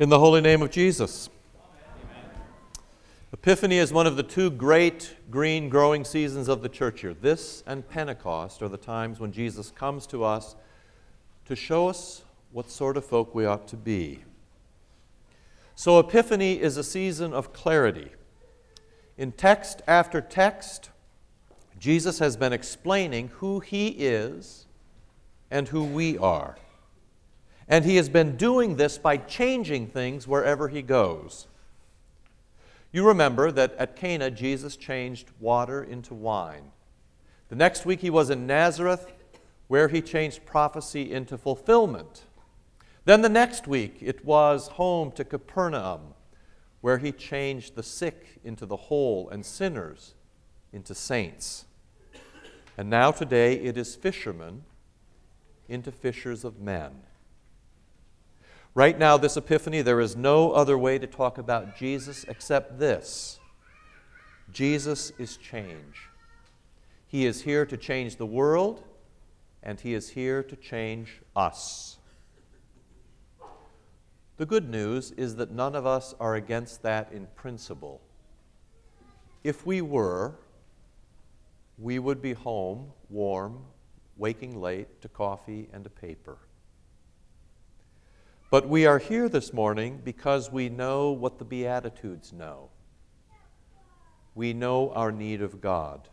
In the holy name of Jesus. Epiphany is one of the two great green growing seasons of the church year. This and Pentecost are the times when Jesus comes to us to show us what sort of folk we ought to be. So, Epiphany is a season of clarity. In text after text, Jesus has been explaining who he is and who we are. And he has been doing this by changing things wherever he goes. You remember that at Cana, Jesus changed water into wine. The next week, he was in Nazareth, where he changed prophecy into fulfillment. Then the next week, it was home to Capernaum, where he changed the sick into the whole and sinners into saints. And now today, it is fishermen into fishers of men. Right now, this epiphany, there is no other way to talk about Jesus except this Jesus is change. He is here to change the world, and He is here to change us. The good news is that none of us are against that in principle. If we were, we would be home, warm, waking late to coffee and a paper. But we are here this morning because we know what the Beatitudes know. We know our need of God.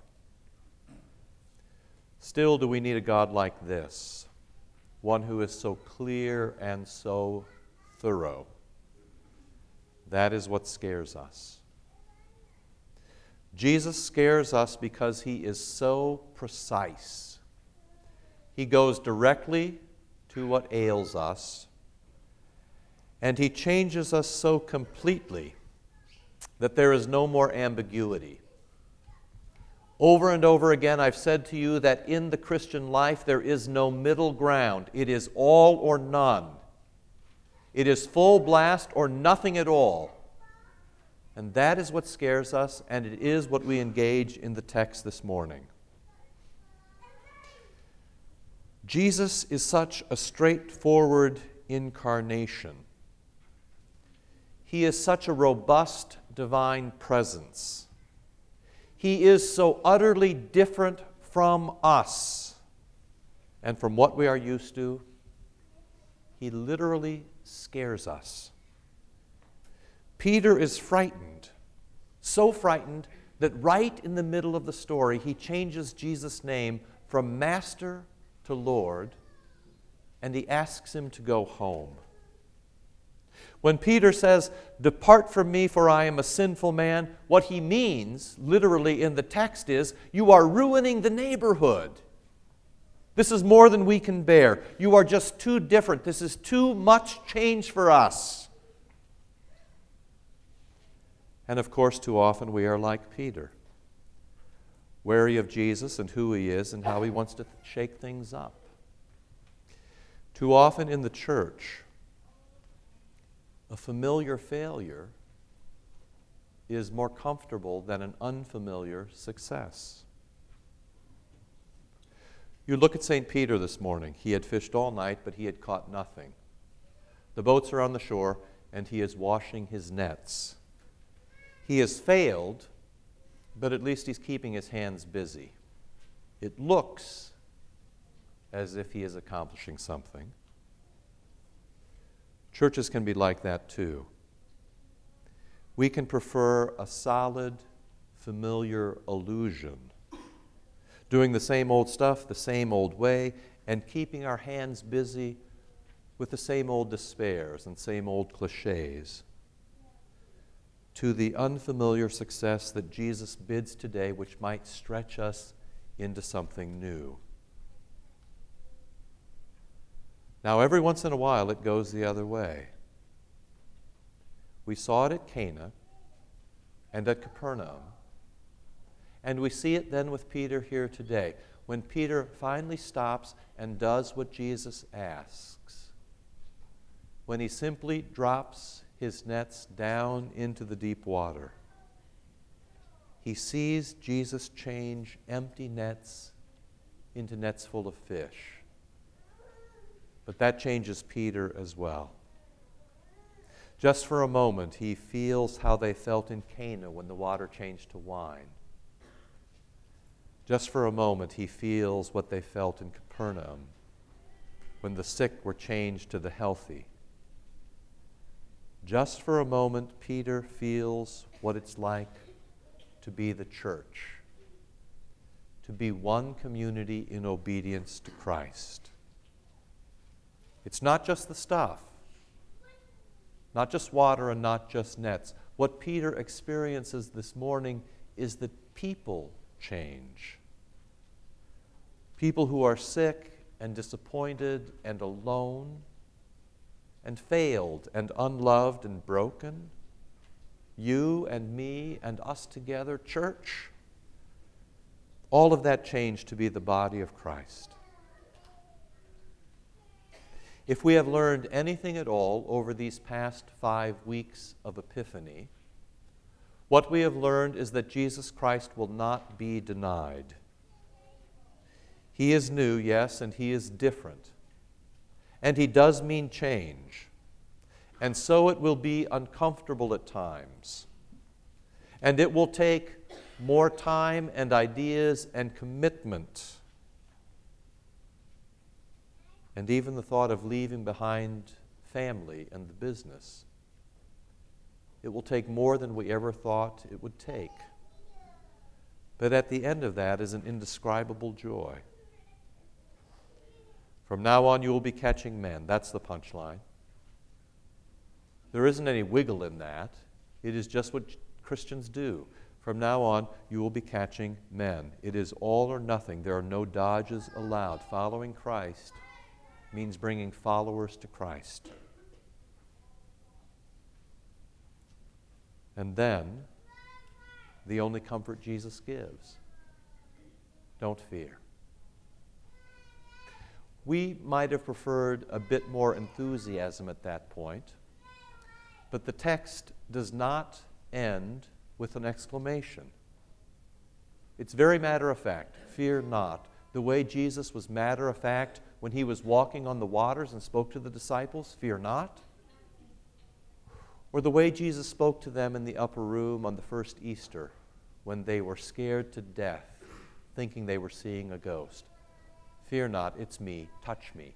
Still, do we need a God like this? One who is so clear and so thorough. That is what scares us. Jesus scares us because he is so precise. He goes directly to what ails us and He changes us so completely that there is no more ambiguity. Over and over again, I've said to you that in the Christian life there is no middle ground. It is all or none. It is full blast or nothing at all. And that is what scares us, and it is what we engage in the text this morning. Jesus is such a straightforward incarnation. He is such a robust divine presence. He is so utterly different from us and from what we are used to. He literally scares us. Peter is frightened, so frightened that right in the middle of the story, he changes Jesus' name from Master to Lord, and he asks him to go home. When Peter says, Depart from me, for I am a sinful man, what he means, literally in the text, is, You are ruining the neighborhood. This is more than we can bear. You are just too different. This is too much change for us. And of course, too often we are like Peter, wary of Jesus and who he is and how he wants to shake things up. Too often in the church, a familiar failure is more comfortable than an unfamiliar success. You look at St. Peter this morning. He had fished all night, but he had caught nothing. The boats are on the shore, and he is washing his nets. He has failed, but at least he's keeping his hands busy. It looks as if he is accomplishing something. Churches can be like that too. We can prefer a solid, familiar illusion, doing the same old stuff the same old way, and keeping our hands busy with the same old despairs and same old cliches, to the unfamiliar success that Jesus bids today, which might stretch us into something new. Now, every once in a while, it goes the other way. We saw it at Cana and at Capernaum. And we see it then with Peter here today, when Peter finally stops and does what Jesus asks. When he simply drops his nets down into the deep water. He sees Jesus change empty nets into nets full of fish. But that changes Peter as well. Just for a moment, he feels how they felt in Cana when the water changed to wine. Just for a moment, he feels what they felt in Capernaum when the sick were changed to the healthy. Just for a moment, Peter feels what it's like to be the church, to be one community in obedience to Christ. It's not just the stuff, not just water and not just nets. What Peter experiences this morning is that people change. People who are sick and disappointed and alone and failed and unloved and broken. You and me and us together, church. All of that changed to be the body of Christ. If we have learned anything at all over these past five weeks of Epiphany, what we have learned is that Jesus Christ will not be denied. He is new, yes, and He is different. And He does mean change. And so it will be uncomfortable at times. And it will take more time and ideas and commitment and even the thought of leaving behind family and the business. It will take more than we ever thought it would take. But at the end of that is an indescribable joy. From now on, you will be catching men. That's the punchline. There isn't any wiggle in that. It is just what Christians do. From now on, you will be catching men. It is all or nothing. There are no dodges allowed. Following Christ means bringing followers to Christ. And then, the only comfort Jesus gives don't fear. We might have preferred a bit more enthusiasm at that point, but the text does not end with an exclamation. It's very matter of fact fear not. The way Jesus was matter of fact when he was walking on the waters and spoke to the disciples, Fear not? Or the way Jesus spoke to them in the upper room on the first Easter when they were scared to death, thinking they were seeing a ghost. Fear not, it's me, touch me,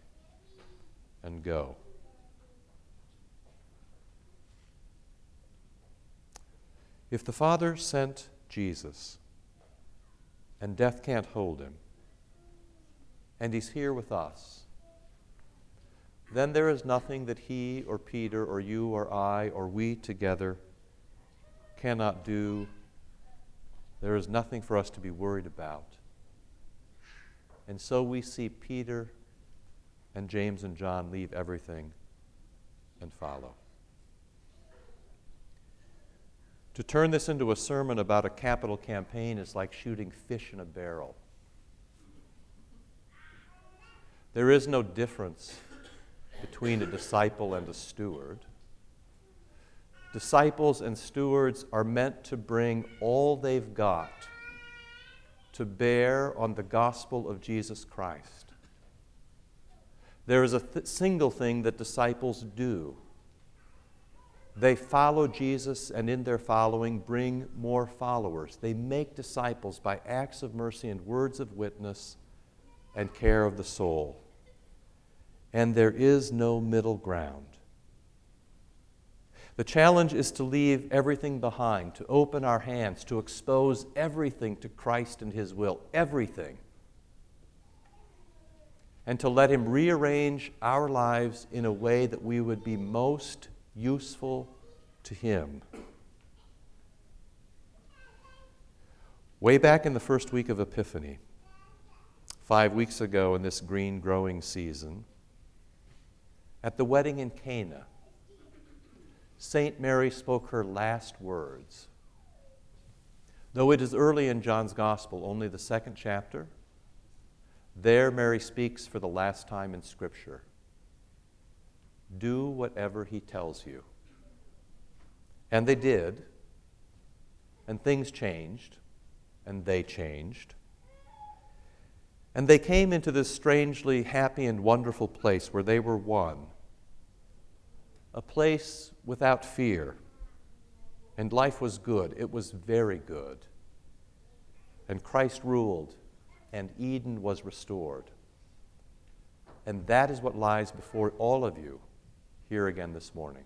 and go. If the Father sent Jesus and death can't hold him, and he's here with us, then there is nothing that he or Peter or you or I or we together cannot do. There is nothing for us to be worried about. And so we see Peter and James and John leave everything and follow. To turn this into a sermon about a capital campaign is like shooting fish in a barrel. There is no difference between a disciple and a steward. Disciples and stewards are meant to bring all they've got to bear on the gospel of Jesus Christ. There is a th- single thing that disciples do they follow Jesus, and in their following, bring more followers. They make disciples by acts of mercy and words of witness and care of the soul. And there is no middle ground. The challenge is to leave everything behind, to open our hands, to expose everything to Christ and His will, everything, and to let Him rearrange our lives in a way that we would be most useful to Him. Way back in the first week of Epiphany, five weeks ago in this green growing season, at the wedding in Cana, St. Mary spoke her last words. Though it is early in John's Gospel, only the second chapter, there Mary speaks for the last time in Scripture. Do whatever he tells you. And they did, and things changed, and they changed. And they came into this strangely happy and wonderful place where they were one a place without fear. And life was good. It was very good. And Christ ruled, and Eden was restored. And that is what lies before all of you here again this morning.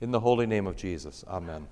In the holy name of Jesus, amen.